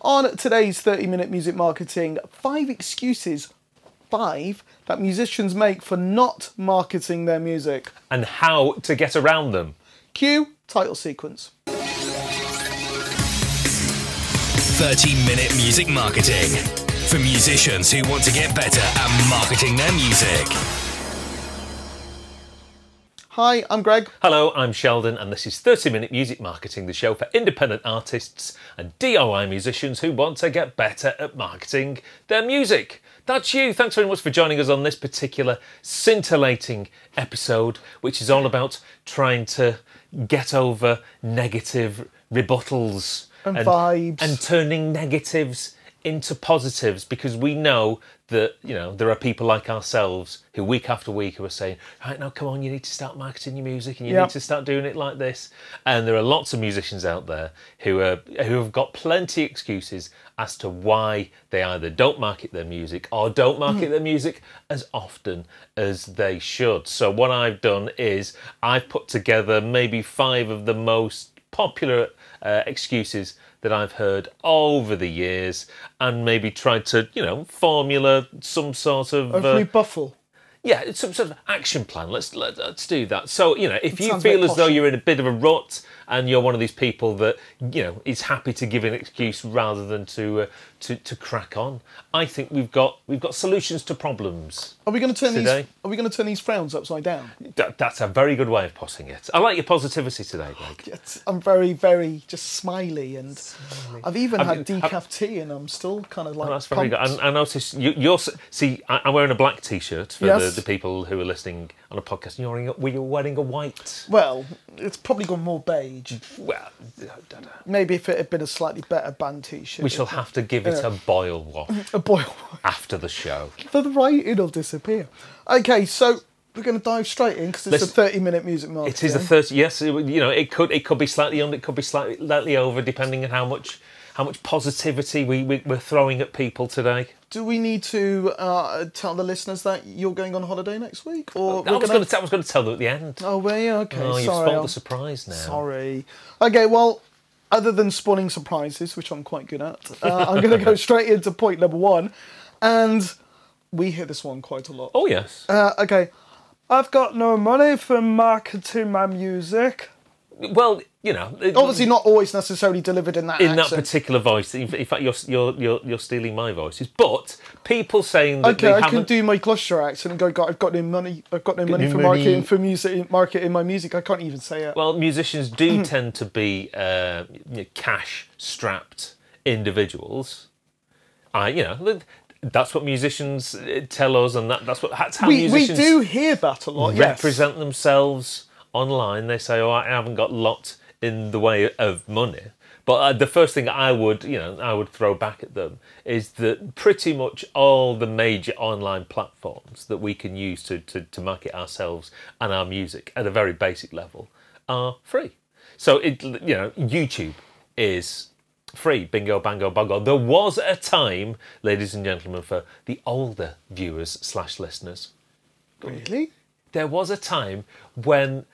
On today's 30 minute music marketing, five excuses, five, that musicians make for not marketing their music. And how to get around them. Cue title sequence. 30 minute music marketing for musicians who want to get better at marketing their music. Hi, I'm Greg. Hello, I'm Sheldon, and this is 30 Minute Music Marketing, the show for independent artists and DIY musicians who want to get better at marketing their music. That's you. Thanks very much for joining us on this particular scintillating episode, which is all about trying to get over negative rebuttals And vibes. and turning negatives into positives because we know that you know there are people like ourselves who week after week who are saying right now come on you need to start marketing your music and you Yep. need to start doing it like this. And there are lots of musicians out there who are who have got plenty of excuses as to why they either don't market their music or don't market their music as often as they should. So what I've done is I've put together maybe five of the most popular uh, excuses that I've heard over the years and maybe tried to, you know, formula some sort of. A uh, yeah, it's some sort of action plan. Let's let, let's do that. So you know, if you feel as though you're in a bit of a rut and you're one of these people that you know is happy to give an excuse rather than to uh, to to crack on, I think we've got we've got solutions to problems. Are we going to turn Today? these? Are we going to turn these frowns upside down? That, that's a very good way of putting it. I like your positivity today, Greg. It's, I'm very, very just smiley, and I've even Have had you- have- decaf tea, and I'm still kind of like. Oh, that's very good. I, I noticed you, you're see. I, I'm wearing a black T-shirt for Yes. the, the people who are listening on a podcast. And you're wearing a, you're wearing a white. Well, it's probably gone more beige. Well. Maybe if it had been a slightly better band t-shirt. we shall have to give it a uh, boil wash a boil. wash after the show. For the writing will disappear. Okay, so we're going to dive straight in because it's Let's- a 30-minute music market. It is a thirty. Yes, it, you know it could it could be slightly under, it could be slightly, slightly over, depending on how much how much positivity we, we we're throwing at people today. Do we need to uh, tell the listeners that you're going on holiday next week, or I was gonna- going to I was going to tell them at the end. Oh, well, yeah, okay. oh, you've spoiled I'll- the surprise now. Sorry. Okay, well, other than spawning surprises, which I'm quite good at, uh, I'm going to go straight into point number one, and we hear this one quite a lot. Oh yes. Uh, okay, I've got no money for marketing my music. well, you know, Obviously, not always necessarily delivered in that in that particular voice. In fact, you're you're you're, you're stealing my voices. But people saying that Okay, they I can do my Gloucester accent and go. "God, I've got no money. I've got no money no for money." marketing for music. Marketing my music. I can't even say it. well, musicians do tend to be uh, you know, cash-strapped individuals. I, you know, that's what musicians uh, tell us, and that, that's what that's how we, we do hear that a lot. yes. represent themselves online. They say, "Oh, I haven't got lot in the way of money." But uh, the first thing I would, you know, I would throw back at them is that pretty much all the major online platforms that we can use to, to, to market ourselves and our music at a very basic level are free. So it, you know, YouTube is free. Bingo, bango, bongo. There was a time, ladies and gentlemen, for the older viewers slash listeners, Really? there was a time when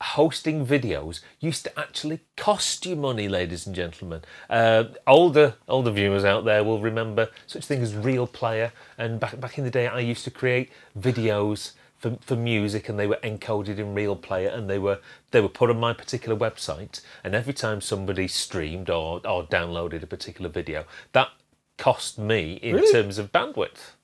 hosting videos used to actually cost you money, ladies and gentlemen. Uh, older older viewers out there will remember such thing as Real Player, and back back in the day, I used to create videos. For, for music and they were encoded in real player and they were they were put on my particular website and every time somebody streamed or, or downloaded a particular video that cost me in Really? terms of bandwidth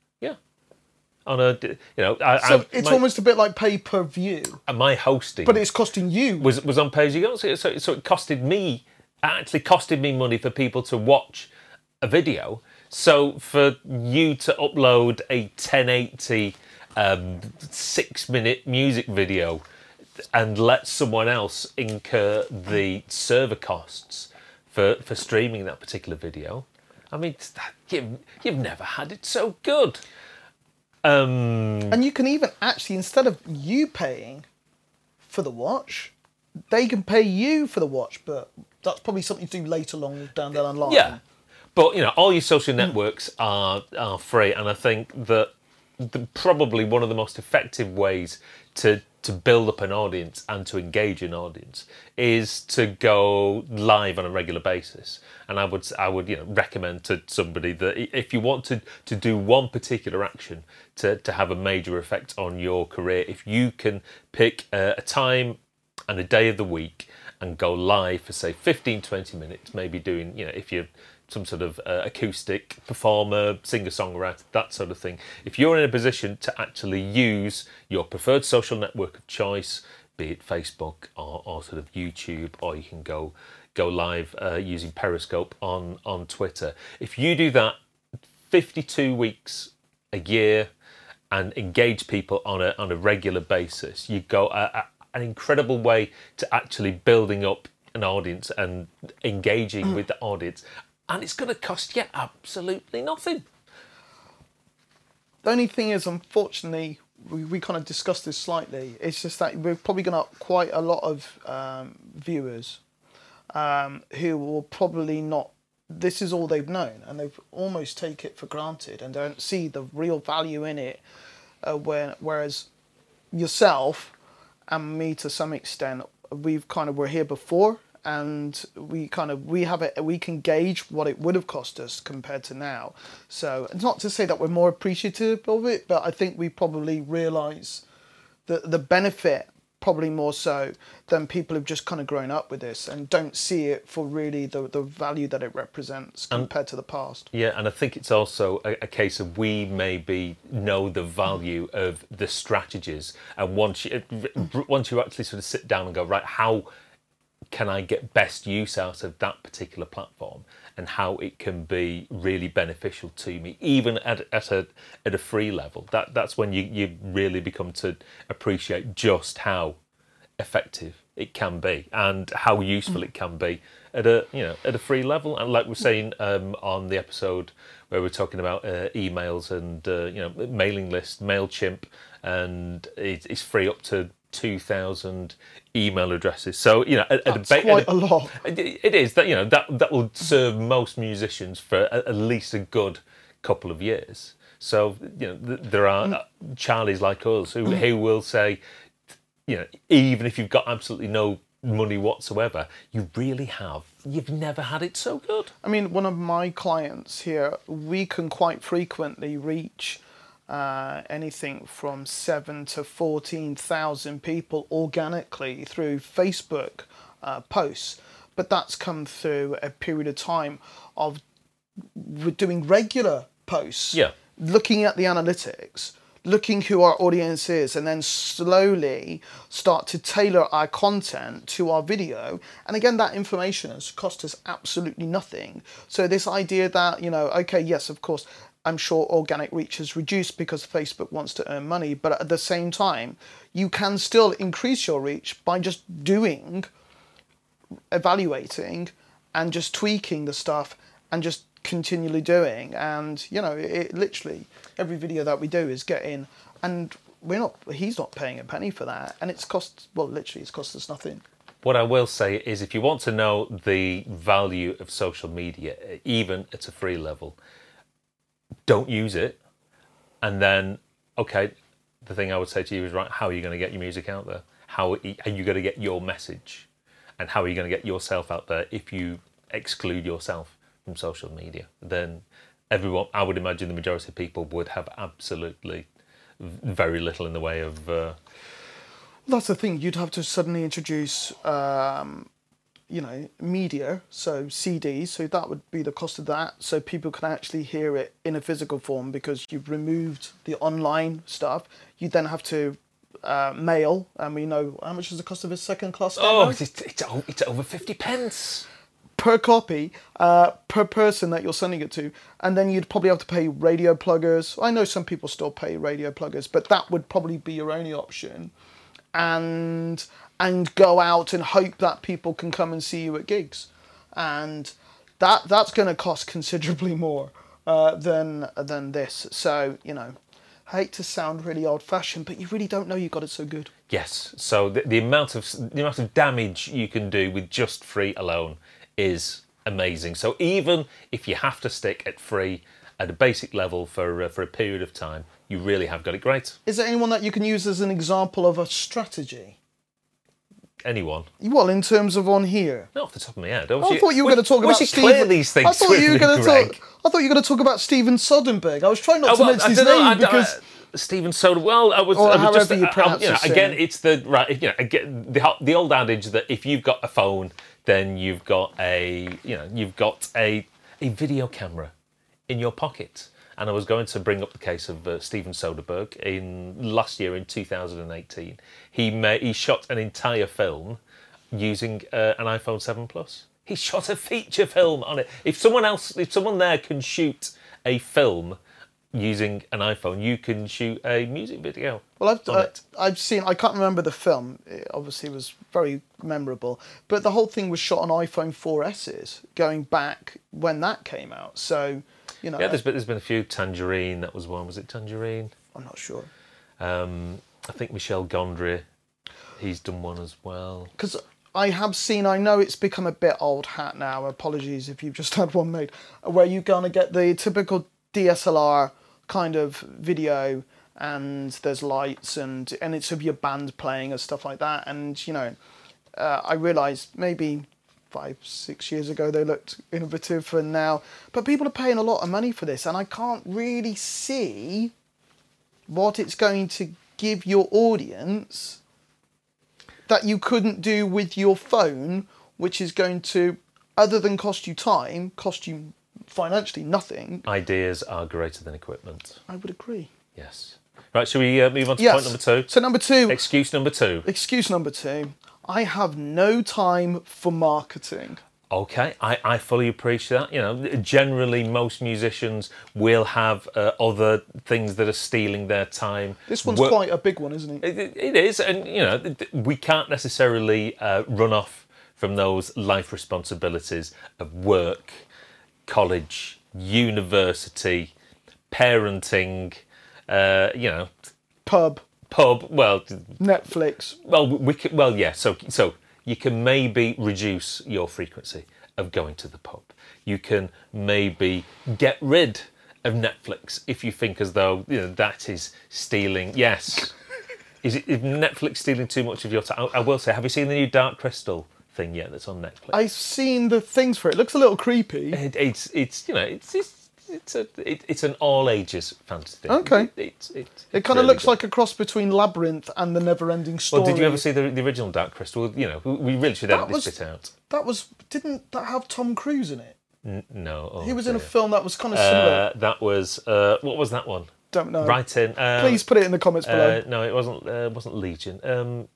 on a you know I, So I, it's my- almost a bit like pay per view, and my hosting but it's costing you. was was on pay as you go. So, so, so it costed me actually costed me money for people to watch a video. So for you to upload a 1080 um, six minute music video and let someone else incur the server costs for for streaming that particular video, I mean you've you've never had it so good. Um, And you can even actually, instead of you paying for the watch, they can pay you for the watch, but that's probably something to do later along down the line. Yeah, but you know, all your social networks are are free, and I think that the, probably one of the most effective ways to to build up an audience and to engage an audience is to go live on a regular basis. And I would I would you know recommend to somebody that if you want to to do one particular action to to have a major effect on your career, if you can pick a, a time and a day of the week and go live for say 15 20 minutes maybe doing you know if you're some sort of uh, acoustic performer singer songwriter that sort of thing. If you're in a position to actually use your preferred social network of choice be it facebook or, or sort of youtube or you can go go live uh, using periscope on on twitter. If you do that 52 weeks a year and engage people on a on a regular basis you go a, a, an incredible way to actually building up an audience and engaging with the audience, and it's going to cost you absolutely nothing. The only thing is, unfortunately, we, we kind of discussed this slightly. It's just that we're probably going to have quite a lot of um, viewers um, who will probably not. This is all they've known, and they've almost take it for granted and don't see the real value in it. Uh, when, whereas yourself and me, to some extent, we've kind of were here before, and we kind of we have it we can gauge what it would have cost us compared to now so it's not to say that we're more appreciative of it but i think we probably realize the the benefit probably more so than people who've just kind of grown up with this and don't see it for really the, the value that it represents compared to the past. Yeah, and I think it's also a, a, case of we maybe know the value of the strategies, and once you once you actually sort of sit down and go right, how can I get best use out of that particular platform and how it can be really beneficial to me, even at, at a at a free level. That that's when you, you really become to appreciate just how effective it can be and how useful it can be at a you know at a free level. And like we're saying um, on the episode where we're talking about uh, emails and uh, you know mailing list, Mailchimp, and it, it's free up to 2,000 email addresses. So you know, at, That's at a, quite a, a lot. It is that you know that that will serve most musicians for at, at least a good couple of years. So you know, th- there are mm. Charlies like us who mm. who will say, you know, even if you've got absolutely no money whatsoever, you really have. You've never had it so good. I mean, one of my clients here, we can quite frequently reach uh, anything from seven to fourteen thousand people organically through Facebook uh, posts, but that's come through a period of time of doing regular posts, yeah. looking at the analytics, looking who our audience is, and then slowly start to tailor our content to our video. And again, that information has cost us absolutely nothing. So this idea that you know, okay, yes, of course, I'm sure organic reach has reduced because Facebook wants to earn money, but at the same time, you can still increase your reach by just doing, evaluating, and just tweaking the stuff and just continually doing. And you know, it literally every video that we do is getting, and we're not. He's not paying a penny for that, and it's cost. Well, literally, it's cost us nothing. What I will say is, if you want to know the value of social media, even at a free level don't use it, and then okay, the thing I would say to you is right. How are you going to get your music out there? How are you going to get your message, and how are you going to get yourself out there if you exclude yourself from social media? Then everyone, I would imagine, the majority of people would have absolutely very little in the way of. Uh, that's the thing. You'd have to suddenly introduce um, you know, media, so CDs, so that would be the cost of that, so people can actually hear it in a physical form because you've removed the online stuff. You then have to uh, mail, and we know how much is the cost of a second class. Oh, it's, it's, it's over 50 pence. Per copy uh, per person that you're sending it to. And then you'd probably have to pay radio pluggers. I know some people still pay radio pluggers but that would probably be your only option and and go out and hope that people can come and see you at gigs, and that that's going to cost considerably more uh, than than this. So you know, I hate to sound really old fashioned, but you really don't know you got it so good. Yes. So the, the amount of the amount of damage you can do with just free alone is amazing. So even if you have to stick at free at a basic level for uh, for a period of time, you really have got it great. Is there anyone that you can use as an example of a strategy? Anyone. Well, in terms of on here. Not off the top of my head. I thought you were going to talk about Stephen. clear these things I thought you were going to talk. I thought you were going to talk about Steven Soderbergh. I was trying not Oh, to well, mention his know, name I because uh, Stephen Soda. Well, I was, Or I was just, you uh, pronounce you know, again, it's the right. You know, again, the the old adage that if you've got a phone, then you've got a you know you've got a a video camera in your pocket. And I was going to bring up the case of uh, Steven Soderbergh in last year in 2018. He made he shot an entire film using uh, an iPhone 7 Plus. He shot a feature film on it. If someone else, if someone there can shoot a film using an iPhone, you can shoot a music video. Well, I've, uh. I've seen. I can't remember the film. It obviously was very memorable, but the whole thing was shot on iPhone 4S's, going back when that came out. So, you know, Yeah, there's been, there's been a few. Tangerine, that was one. Was it Tangerine? I'm not sure Um, I think Michel Gondry, he's done one as well. because I have seen. I know it's become a bit old hat now. Apologies if you've just had one made, where you're gonna get the typical DSLR kind of video, and there's lights and and it's of your band playing and stuff like that. And you know, uh, I realised maybe five, six years ago they looked innovative, and now, but people are paying a lot of money for this, and I can't really see what it's going to give your audience that you couldn't do with your phone, which is going to, other than cost you time, cost you financially nothing. Ideas are greater than equipment. I would agree. Yes. Right, shall we uh, move on to Yes. point number two? So number two, Excuse number two. excuse number two. I have no time for marketing. Okay, I, I fully appreciate that. You know, generally most musicians will have uh, other things that are stealing their time. This one's Work- quite a big one, isn't it? It, it is, and you know, we can't necessarily uh, run off from those life responsibilities of work, college, university, parenting. Uh, you know, Pub, pub. Well, Netflix. well, we can, well, yeah. So, so you can maybe reduce your frequency of going to the pub. You can maybe get rid of Netflix if you think as though you know that is stealing. Yes, is it is Netflix stealing too much of your time? I, I will say, have you seen the new Dark Crystal thing yet? That's on Netflix. I've seen the things for it. It looks a little creepy. It, it's it's you know it's it's it's a it, it's an all ages fantasy. thing. Okay. It, it's it's It kind really of looks good. like a cross between Labyrinth and the Never-Ending Story. Well, did you ever see the, the original Dark Crystal? You know, we- really should edit That this bit out. That was didn't that have Tom Cruise in it? N- no, oh He was in a film that was kind of similar. Uh, that was uh, what was that one? Don't know. Right in. Um, Please put it in the comments below. Uh, no, it wasn't. Uh, wasn't Legend. Um,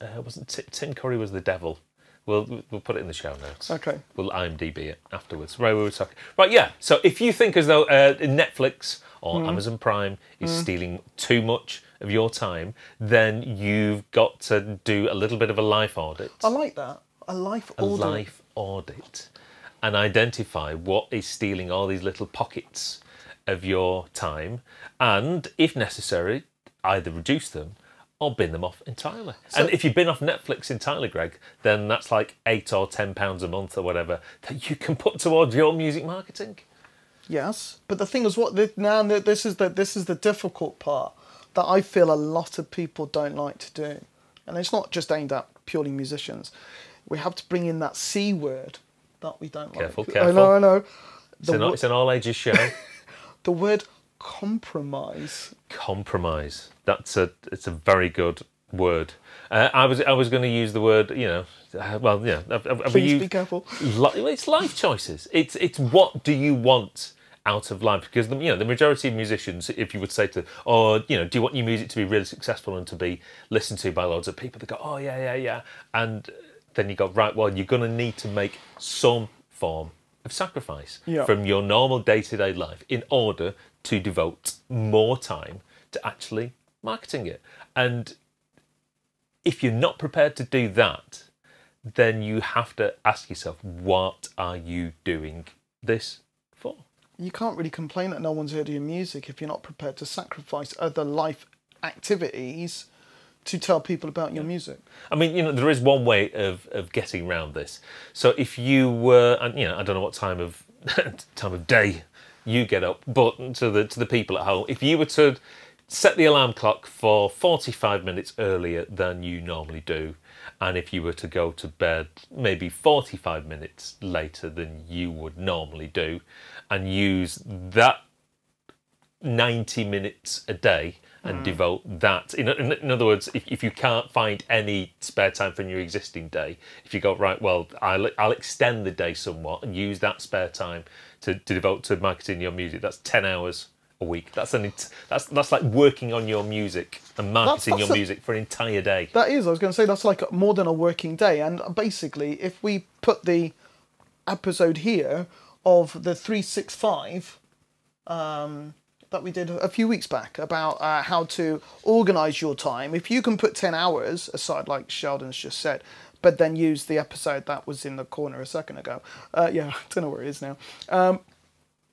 uh, it wasn't Ti- Tim Curry was the devil. We'll we'll put it in the show notes. Okay. We'll IMDb it afterwards. Right, we were talking. Right, yeah. So if you think as though uh, Netflix or Mm. Amazon Prime is stealing too much of your time, then you've got to do a little bit of a life audit. I like that. A life audit. a life audit and identify what is stealing all these little pockets of your time and if necessary either reduce them or bin them off entirely and if you bin off netflix entirely greg then that's like eight or ten pounds a month or whatever that you can put towards your music marketing Yes, but the thing is, what the, now this is the this is the difficult part that I feel a lot of people don't like to do, and it's not just aimed at purely musicians. We have to bring in that c word that we don't Careful, like. I careful. know, I know. it's, an, wo- it's an all ages show the word compromise. compromise that's a it's a very good word uh, i was i was going to use the word you know uh, well yeah have, have- Please used- be careful. Li- it's life choices. It's it's what do you want out of life? Because the, you know the majority of musicians, if you would say to, or you know, do you want your music to be really successful and to be listened to by loads of people? They go, oh yeah, yeah, yeah, and then you go, right, well, you're going to need to make some form of sacrifice Yeah. from your normal day to day life in order to devote more time to actually marketing it. And if you're not prepared to do that, then you have to ask yourself, what are you doing this for? You can't really complain that no one's heard your music if you're not prepared to sacrifice other life activities to tell people about your music. I mean, you know, there is one way of, of getting around this. So if you were, and you know, I don't know what time of time of day you get up. But to the to the people at home, if you were to set the alarm clock for 45 minutes earlier than you normally do, and if you were to go to bed maybe 45 minutes later than you would normally do, and use that 90 minutes a day and hmm. devote that. In, in, in other words, if, if you can't find any spare time from your existing day, if you go, right, well, I'll, I'll extend the day somewhat and use that spare time to, to devote to marketing your music, that's 10 hours a week. That's an that's that's like working on your music and marketing that's your a- music for an entire day. That is, I was going to say, that's like more than a working day. And basically, if we put the episode here of the 365 um, that we did a few weeks back about uh, how to organize your time, if you can put 10 hours aside, like Sheldon's just said, but then use the episode that was in the corner a second ago, uh, yeah, I don't know where it is now. Um,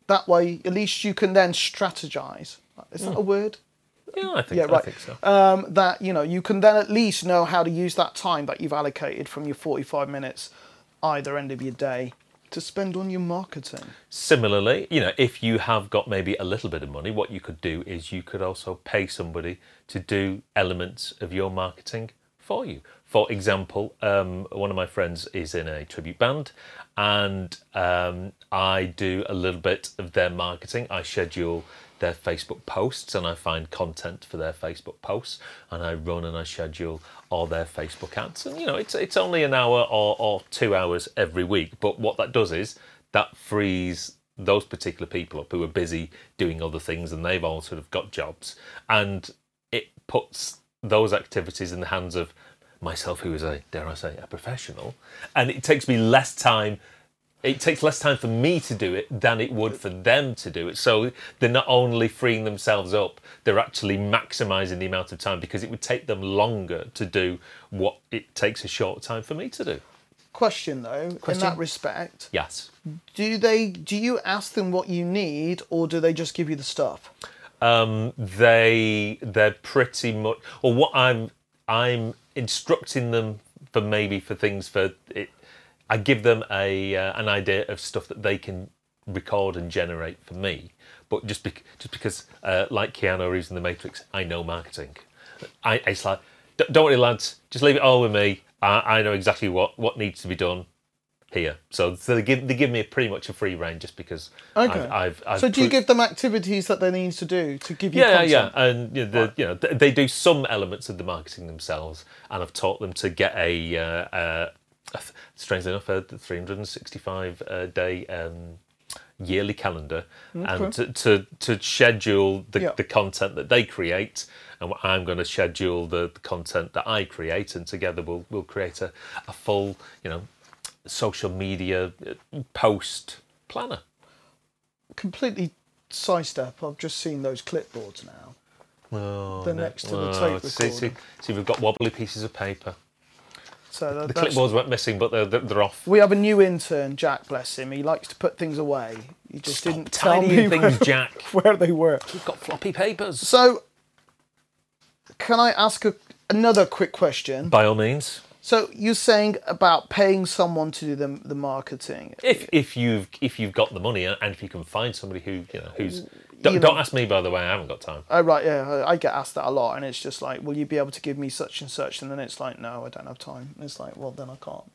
that way, at least you can then strategize. Is that a word? yeah, I think Yeah, I right. think so. Um, that you know you can then at least know how to use that time that you've allocated from your forty-five minutes either end of your day to spend on your marketing. Similarly, you know, if you have got maybe a little bit of money, what you could do is you could also pay somebody to do elements of your marketing for you. For example, um, one of my friends is in a tribute band, and um, I do a little bit of their marketing. I schedule their Facebook posts and I find content for their Facebook posts and I run and I schedule all their Facebook ads. And you know, it's it's only an hour or, or two hours every week. But what that does is that frees those particular people up who are busy doing other things and they've all sort of got jobs. And it puts those activities in the hands of myself who is a dare I say a professional. And it takes me less time it takes less time for me to do it than it would for them to do it. So they're not only freeing themselves up, they're actually maximizing the amount of time because it would take them longer to do what it takes a short time for me to do. Question though, in Question? that respect, Yes. do they do you ask them what you need or do they just give you the stuff? Um, they they're pretty much or what I'm I'm instructing them for maybe for things for it. I give them a uh, an idea of stuff that they can record and generate for me, but just bec- just because uh, like Keanu Reeves in The Matrix, I know marketing. I it's like don't worry lads, just leave it all with me. I, I know exactly what what needs to be done here. So, so they give they give me pretty much a free reign just because Okay. I've, I've, I've so do you give them activities that they need to do to give you yeah, content? yeah, and you know, the, you know th- they do some elements of the marketing themselves, and I've taught them to get a, uh, uh, th- strangely enough, a 365 uh, day um, yearly calendar, and to, to to schedule the, the content that they create, and I'm going to schedule the, the content that I create, and together we'll we'll create a, a full you know social media uh, post planner. Completely sidestep. I've just seen those clipboards now. Oh, They're no. next to the Oh, tape see, see, recorder. see, we've got wobbly pieces of paper. So that, The clipboards weren't missing, but they're, they're, off. We have a new intern, Jack. Bless him. He likes to put things away. He just didn't tell me things, Jack. where they were. We've got floppy papers. So, can I ask a, another quick question? By all means, So you're saying about paying someone to do the, the marketing. if if you've if you've got the money and if you can find somebody who you know who's don't, know- don't ask me by the way, I haven't got time. Oh right, yeah, I get asked that a lot, and it's just like, will you be able to give me such and such? And then it's like, no, I don't have time. And it's like, well, then I can't.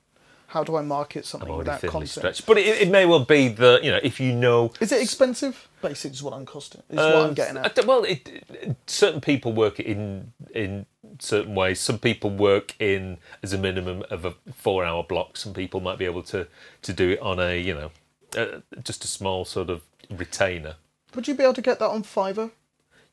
How do I market something without content? stretched, but it, it may well be that you know if you know. Is it expensive? Basically, is what I'm costing. Is what I'm um, getting at. well, it, it- certain people work in in certain ways. Some people work in as a minimum of a four-hour block. Some people might be able to to do it on a you know uh, just a small sort of retainer. Would you be able to get that on Fiverr?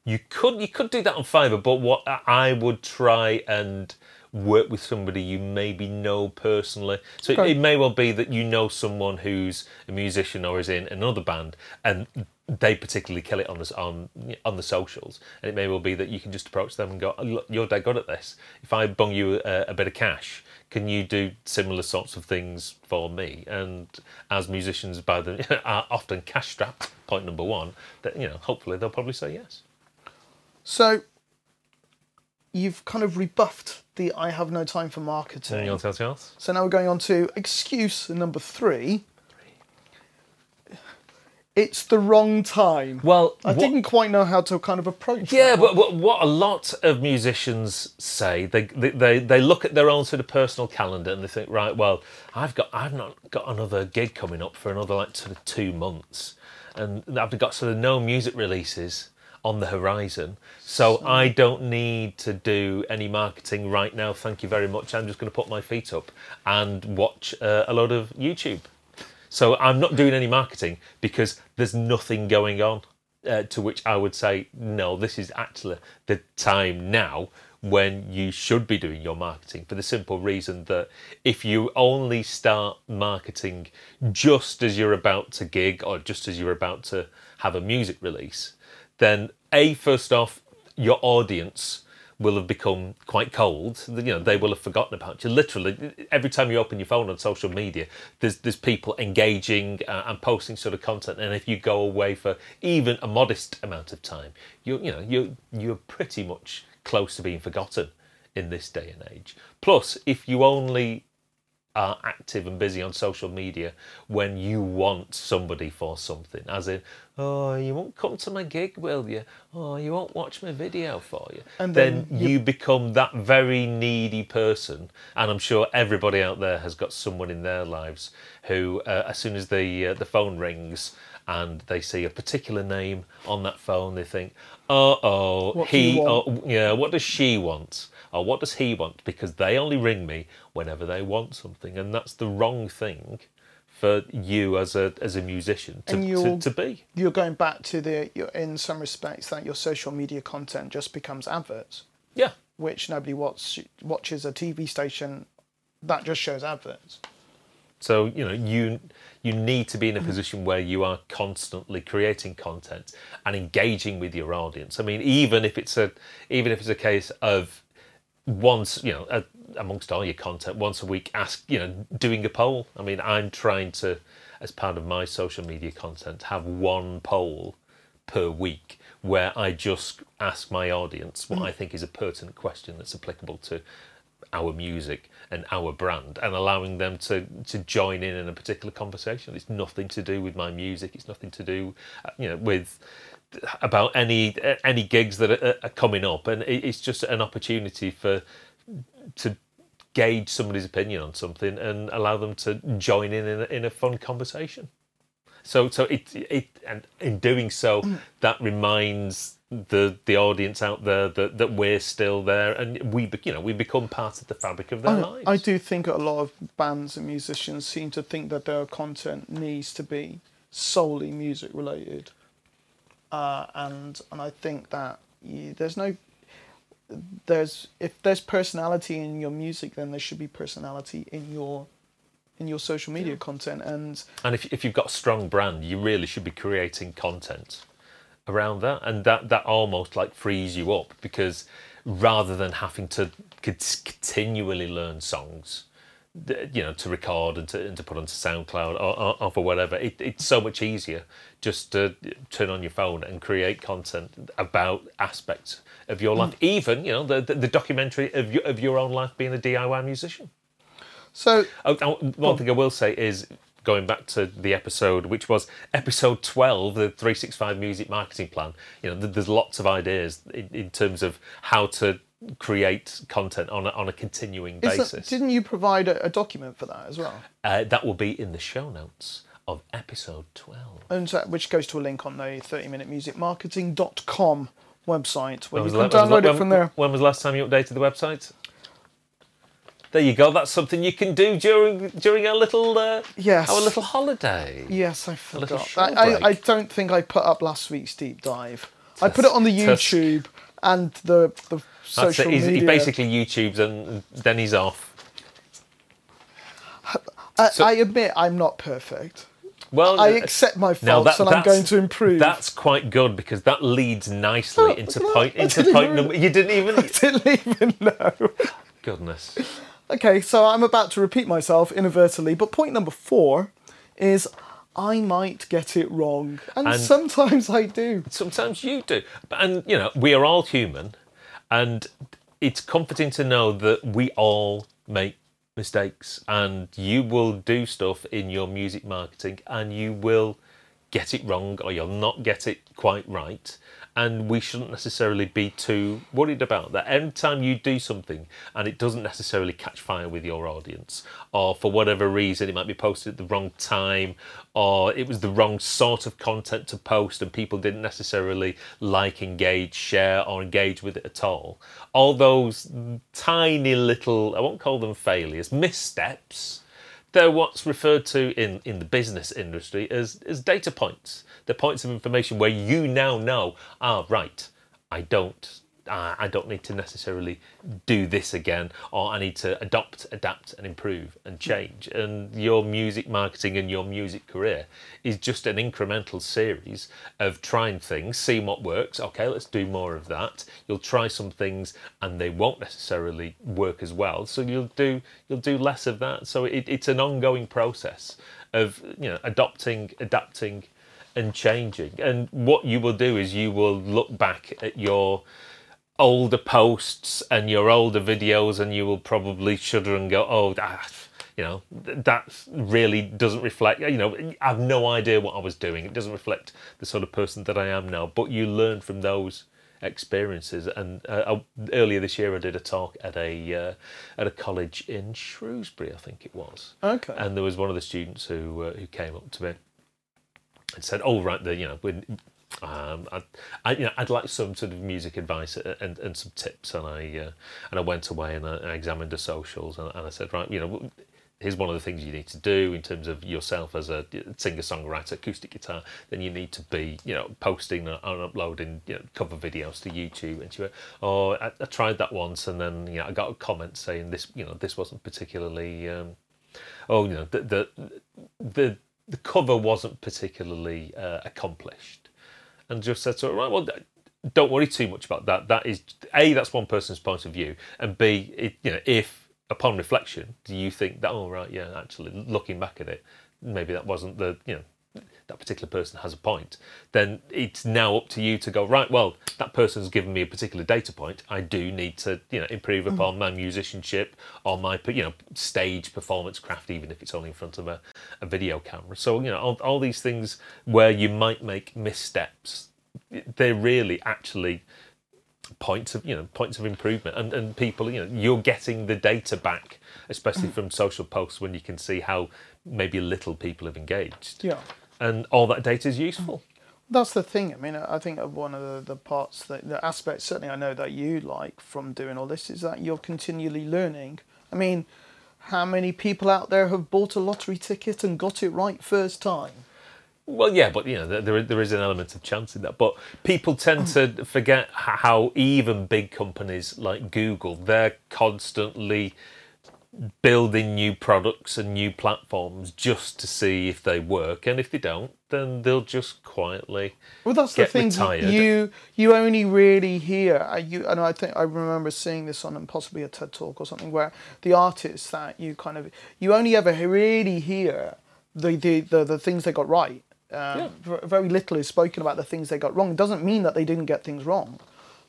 You could you could do that on Fiverr, but what I would try and work with somebody you maybe know personally. So it, Okay. it may well be that you know someone who's a musician or is in another band, and they particularly kill it on the on on the socials. And it may well be that you can just approach them and go, "Oh, "Look, you're dead good at this. If I bung you a, a bit of cash." Can you do similar sorts of things for me? And as musicians, by the are often cash strapped. Point number one. That you know, hopefully they'll probably say yes. So you've kind of rebuffed the "I have no time for marketing." Want to tell Charles? So now we're going on to excuse number three. it's the wrong time. Well, I what- didn't quite know how to kind of approach. Yeah, that. but, but what a lot of musicians say, they, they they they look at their own sort of personal calendar and they think, right, well, I've got I've not got another gig coming up for another like sort of two months, and I've got sort of no music releases on the horizon, so I don't need to do any marketing right now. Thank you very much. I'm just going to put my feet up and watch uh, a lot of YouTube. So I'm not doing any marketing because there's nothing going on. Uh, to which I would say, no, this is actually the time now when you should be doing your marketing for the simple reason that if you only start marketing just as you're about to gig or just as you're about to have a music release, then A, first off, your audience will have become quite cold. You know, they will have forgotten about you. Literally, every time you open your phone on social media, there's there's people engaging uh, and posting sort of content. And if you go away for even a modest amount of time, you you know you you're pretty much close to being forgotten in this day and age. Plus, if you only are active and busy on social media when you want somebody for something. As in, oh, you won't come to my gig, will you? Oh, you won't watch my video for you. And then, then you... you- become that very needy person. And I'm sure everybody out there has got someone in their lives who, uh, as soon as the uh, the phone rings. And they see a particular name on that phone. They think, "Oh, oh, What he, oh, yeah, what does she want? Or what does he want? Because they only ring me whenever they want something, and that's the wrong thing for you as a as a musician to, to, to be. you're going back to the you're, in some respects that your social media content just becomes adverts, Yeah, which nobody watch, watches a TV station that just shows adverts. So you know you you need to be in a position where you are constantly creating content and engaging with your audience. I mean, even if it's a even if it's a case of once you know a, amongst all your content once a week, ask you know doing a poll. I mean, I'm trying to as part of my social media content have one poll per week where I just ask my audience what I think is a pertinent question that's applicable to our music and our brand and allowing them to to join in in a particular conversation. It's nothing to do with my music. It's nothing to do uh, you know with about any any gigs that are, are coming up and it's just an opportunity for to gauge somebody's opinion on something and allow them to join in in a, in a fun conversation. So so it it and in doing so mm. that reminds the the audience out there that, that we're still there and we be- you know we become part of the fabric of their I, lives. I do think a lot of bands and musicians seem to think that their content needs to be solely music related, uh, and and I think that you, there's no there's if there's personality in your music, then there should be personality in your in your social media content, and And if if you've got a strong brand, you really should be creating content around that, and that that almost like frees you up because rather than having to continually learn songs, th- you know, to record and to, and to put onto SoundCloud or, or, or for whatever, it, it's so much easier just to turn on your phone and create content about aspects of your life, mm. even you know the, the the documentary of your of your own life being a DIY musician. so Oh, oh, one thing I will say is going back to the episode, which was episode 12, the 365 music marketing plan. You know, there's lots of ideas in, in terms of how to create content on a, on a continuing is basis. that, didn't you provide a, a document for that as well? uh, that will be in the show notes of episode 12. and so, which goes to a link on the 30minutemusicmarketing.com website where When you can the- download the- it from there. When was the last time you updated the website? There you go. That's something you can do during during our little uh, Yes. our little holiday. Yes, I forgot. I, I, I don't think I put up last week's deep dive. I put it on the. YouTube and the the That's social it. He's, media. he basically YouTubes and then he's off. I, so- I admit I'm not perfect. Well, I uh, accept my now faults that- and I'm that's- going to improve. That's quite good because that leads nicely Oh, into at point. I into didn't point even- number. You didn't even. didn't even know. Goodness. Okay, so I'm about to repeat myself inadvertently, but point number four is I might get it wrong, and, And- sometimes I do. Sometimes you do, But- and you know we are all human, and it's comforting to know that we all make mistakes, and you will do stuff in your music marketing, and you will get it wrong or you'll not get it quite right. And we shouldn't necessarily be too worried about that. Every time you do something and it doesn't necessarily catch fire with your audience, or for whatever reason it might be posted at the wrong time, or it was the wrong sort of content to post and people didn't necessarily like, engage, share, or engage with it at all. All those tiny little, I won't call them failures, missteps they're what's referred to in, in the business industry as, as data points. They're points of information where you now know, ah, right, I don't uh, I don't need to necessarily do this again, or I need to adopt, adapt, and improve and change. And your music marketing and your music career is just an incremental series of trying things, seeing what works. Okay, let's do more of that. You'll try some things, and they won't necessarily work as well. So you'll do you'll do less of that. So it, it's an ongoing process of you know adopting, adapting, and changing. And what you will do is you will look back at your older posts and your older videos and you will probably shudder and go oh that you know that really doesn't reflect you know i have no idea what i was doing. It doesn't reflect the sort of person that i am now. But you learn from those experiences. And uh, earlier this year i did a talk at a uh, at a college in shrewsbury i think it was. Okay. and there was one of the students who uh, who came up to me and said oh right the you know when um, I, I, you know, I'd like some sort of music advice and, and some tips, and I uh, and I went away and I, I examined the socials, and, and I said, right, you know, here's one of the things you need to do in terms of yourself as a singer songwriter acoustic guitar. Then you need to be you know posting and uploading you know, cover videos to youtube. And she went oh I, I, tried that once and then you know i got a comment saying this you know this wasn't particularly um, oh you know the the the, the cover wasn't particularly uh, accomplished and just said to her, right, well, don't worry too much about that. That is a that's one person's point of view, and b it, you know if upon reflection do you think that oh right yeah actually looking back at it maybe that wasn't the you know that particular person has a point then it's now up to you to go right well that person's given me a particular data point. I do need to you know improve upon mm. my musicianship or my you know stage performance craft even if it's only in front of a, a video camera. So you know all, all these things where you might make missteps they're really actually points of you know points of improvement. And, and people you know you're getting the data back especially from social posts when you can see how maybe little people have engaged. Yeah and all that data is useful. Mm. That's the thing. I mean i think one of the, the parts that the aspects certainly i know that you like from doing all this is that you're continually learning. I mean how many people out there have bought a lottery ticket and got it right first time? Well, yeah, but you know there there is an element of chance in that. But people tend mm. to forget how even big companies like Google they're constantly building new products and new platforms just to see if they work, and if they don't, then they'll just quietly well that's the thing retired. you you only really hear uh, you and i think i remember seeing this on possibly a ted talk or something where the artists that you kind of you only ever really hear the the the, the things they got right um, yeah. Very little is spoken about the things they got wrong. It doesn't mean that they didn't get things wrong.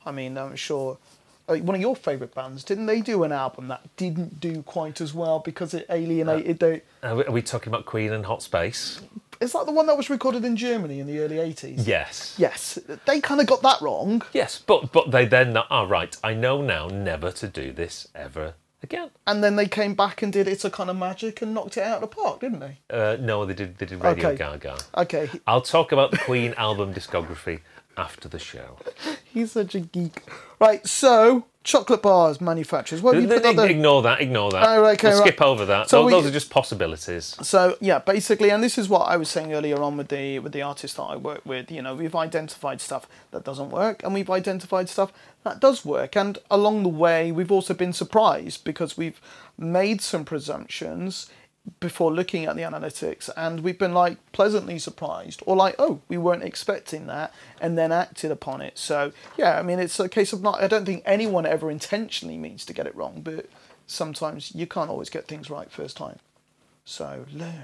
I mean, I'm sure uh, one of your favourite bands didn't they do an album that didn't do quite as well because it alienated uh, the. Are we talking about Queen and Hot Space? Is that the one that was recorded in Germany in the early 80s? Yes. Yes. They kind of got that wrong. Yes, but but they then are oh, right. I know now never to do this ever again. And then they came back and did It's a Kind of Magic and knocked it out of the park, didn't they? Uh, no, they did. They did Radio okay. Gaga. Okay. I'll talk about the Queen album discography after the show. He's such a geek. Right, so chocolate bars manufacturers. What you put Ignore that. Ignore that. Oh, okay, we'll right. Skip over that. So those, we, those, are just possibilities. So yeah, basically, and this is what I was saying earlier on with the with the artist that I work with. You know, we've identified stuff that doesn't work, and we've identified stuff that does work. And along the way, we've also been surprised because we've made some presumptions before looking at the analytics and we've been like pleasantly surprised or like oh we weren't expecting that and then acted upon it. So yeah i mean it's a case of not i don't think anyone ever intentionally means to get it wrong but sometimes you can't always get things right first time. So learn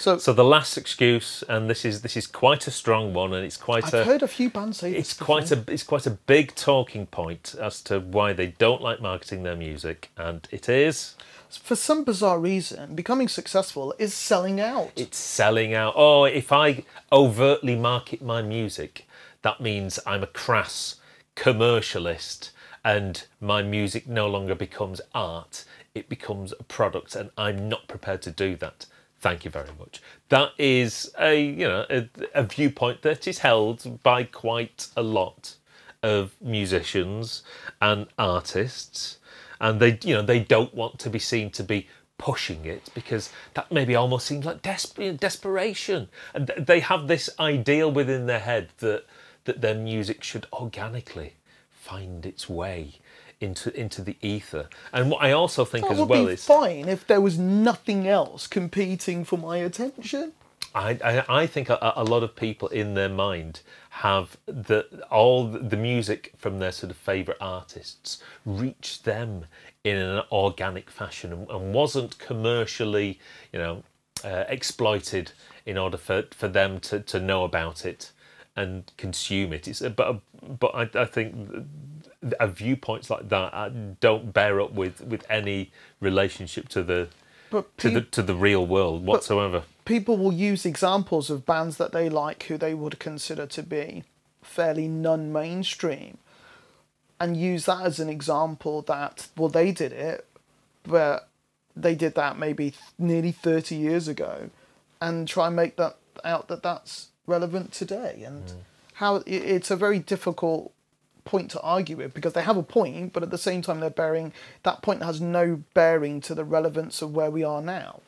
So, So the last excuse, and this is this is quite a strong one, and it's quite I've a heard a few bands say it's quite before. a it's quite a big talking point as to why they don't like marketing their music, and it is For some bizarre reason, becoming successful is selling out. it's selling out. Oh, if I overtly market my music, that means I'm a crass commercialist, and my music no longer becomes art; it becomes a product, and I'm not prepared to do that. Thank you very much. That is a you know a, a viewpoint that is held by quite a lot of musicians and artists, and they you know they don't want to be seen to be pushing it because that maybe almost seems like desper- desperation, and th- they have this ideal within their head that that their music should organically find its way into into the ether. And what I also think that as well is fine if there was nothing else competing for my attention. I, I, I think a, a lot of people in their mind have the all the music from their sort of favorite artists reach them in an organic fashion and, and wasn't commercially, you know, uh, exploited in order for, for them to, to know about it and consume it. It's, but but I, I think a viewpoints like that uh, don't bear up with, with any relationship to the But to the to the real world whatsoever. people will use examples of bands that they like who they would consider to be fairly non-mainstream and use that as an example that well they did it but they did that maybe th- nearly 30 years ago and try and make that out that that's relevant today and how i- it's a very difficult point to argue with because they have a point but at the same time they're bearing that point has no bearing to the relevance of where we are now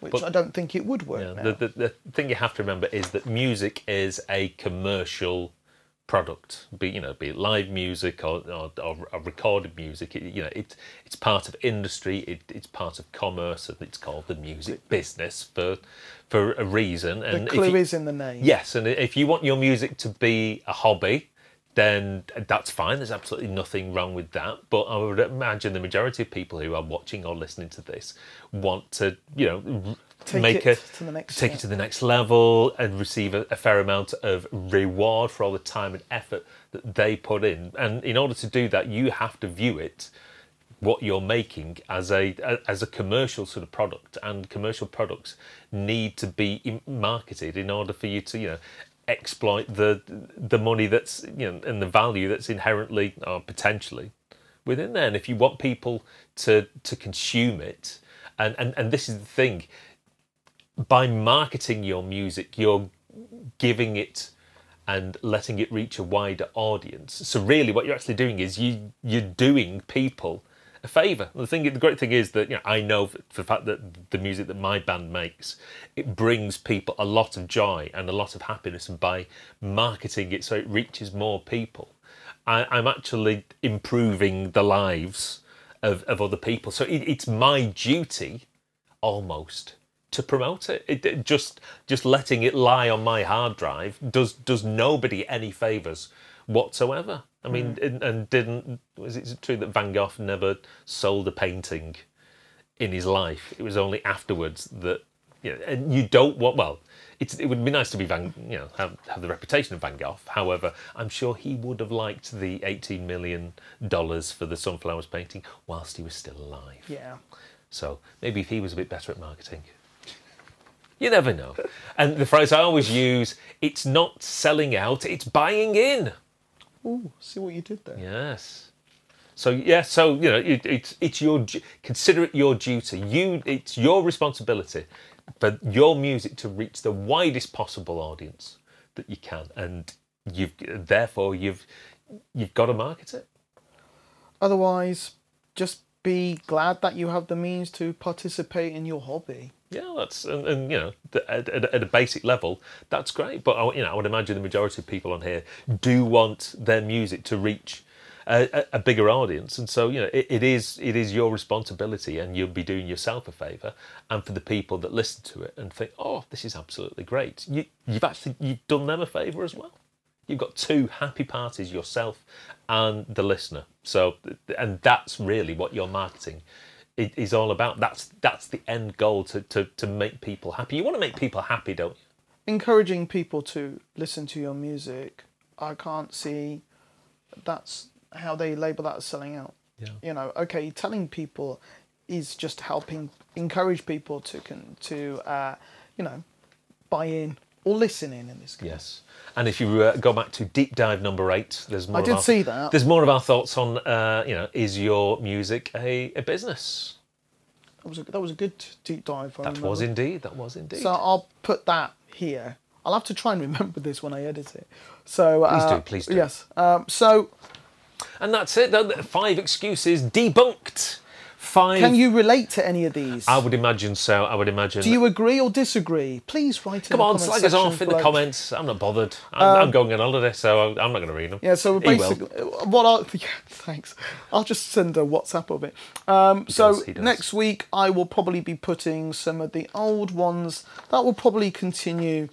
which But- I don't think it would work Yeah, now. the, the, the thing you have to remember is that music is a commercial product. Be you know, be it live music or or, or, or recorded music. It, you know, it it's part of industry. It, it's part of commerce, and it's called the music business for for a reason. And the clue you- is in the name. Yes, and if you want your music to be a hobby, then that's fine. There's absolutely nothing wrong with that. But I would imagine the majority of people who are watching or listening to this want to, you know, Take make it a to the next take step. it to the next level and receive a, a fair amount of reward for all the time and effort that they put in. And in order to do that, you have to view it what you're making as a as a commercial sort of product and commercial products need to be marketed in order for you to you know exploit the the money that's you know and the value that's inherently or potentially within there and if you want people to to consume it and and, and this is the thing by marketing your music you're giving it and letting it reach a wider audience. So really, what you're actually doing is you you're doing people a favour. The thing, the great thing is that you know I know for the fact that the music that my band makes it brings people a lot of joy and a lot of happiness, and by marketing it so it reaches more people, I, I'm actually improving the lives of, of other people. So it, it's my duty almost to promote it. It, it just just letting it lie on my hard drive does does nobody any favors whatsoever. I mean, mm. and, and didn't was it true that Van Gogh never sold a painting in his life? It was only afterwards that you know, and you don't want well. It's, it would be nice to be Van, you know, have, have the reputation of Van Gogh. However, I'm sure he would have liked the 18 million dollars for the sunflowers painting whilst he was still alive. Yeah. So maybe if he was a bit better at marketing. You never know. And the phrase I always use it's not selling out, it's buying in. Ooh, see what you did there. Yes. So yeah, so you know, it, it's it's your consider it your duty. You, it's your responsibility for your music to reach the widest possible audience that you can, and you've therefore you've you've got to market it. Otherwise, just be glad that you have the means to participate in your hobby. Yeah, that's and, and you know at, at, at a basic level, that's great. But I, you know, I would imagine the majority of people on here do want their music to reach a, a, bigger audience, and so you know it, it is it is your responsibility, and you'll be doing yourself a favour, and for the people that listen to it and think, oh, this is absolutely great. You you've actually you've done them a favour as well. You've got two happy parties, yourself and the listener. So, and that's really what your marketing is all about. That's that's the end goal to, to, to make people happy. You want to make people happy, don't you? encouraging people to listen to your music, I can't see that's how they label that as selling out. Yeah. You know, okay, telling people is just helping encourage people to can to uh, you know buy in or listen in this case. Yes. And if you uh, go back to deep dive number eight, there's more. I of did our, see that. There's more of our thoughts on, uh, you know, is your music a, a business? That was a, that was a good deep dive. I That was indeed. That was indeed. So I'll put that here. I'll have to try and remember this when I edit it. So Please uh, do, please do. Yes. Um, so and that's it. Five excuses debunked. Five. can you relate to any of these? I would imagine so. I would imagine. Do you agree or disagree? Please write in Come on, slag us off in the comments. I'm not bothered. I'm, I'm going on holiday, so I'm not going to read them. Yeah, so basically, what I'll yeah, thanks. I'll just send a WhatsApp of it. Um, so does, does. next week I will probably be putting some of the old ones that will probably continue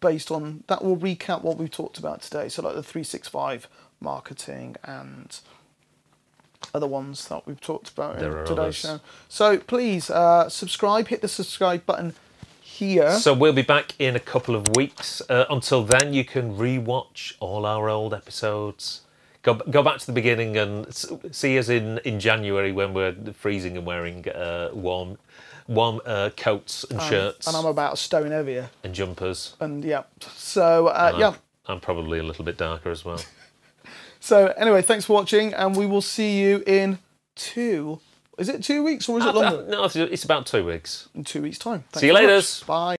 based on that will recap what we've talked about today. So like the three six five marketing and other ones that we've talked about There in today's others. show. So please uh, subscribe. Hit the subscribe button here. So we'll be back in a couple of weeks. Uh, until then, you can rewatch all our old episodes. Go go back to the beginning and see us in, in January when we're freezing and wearing uh, warm warm uh, coats and shirts and I'm about a stone heavier. and jumpers. And yeah, so uh, yeah. I'm probably a little bit darker as well. So anyway, thanks for watching, and we will see you in two. Is it two weeks or is it longer? no, it's- about two weeks. In two weeks' time. Thanks See you later. Bye.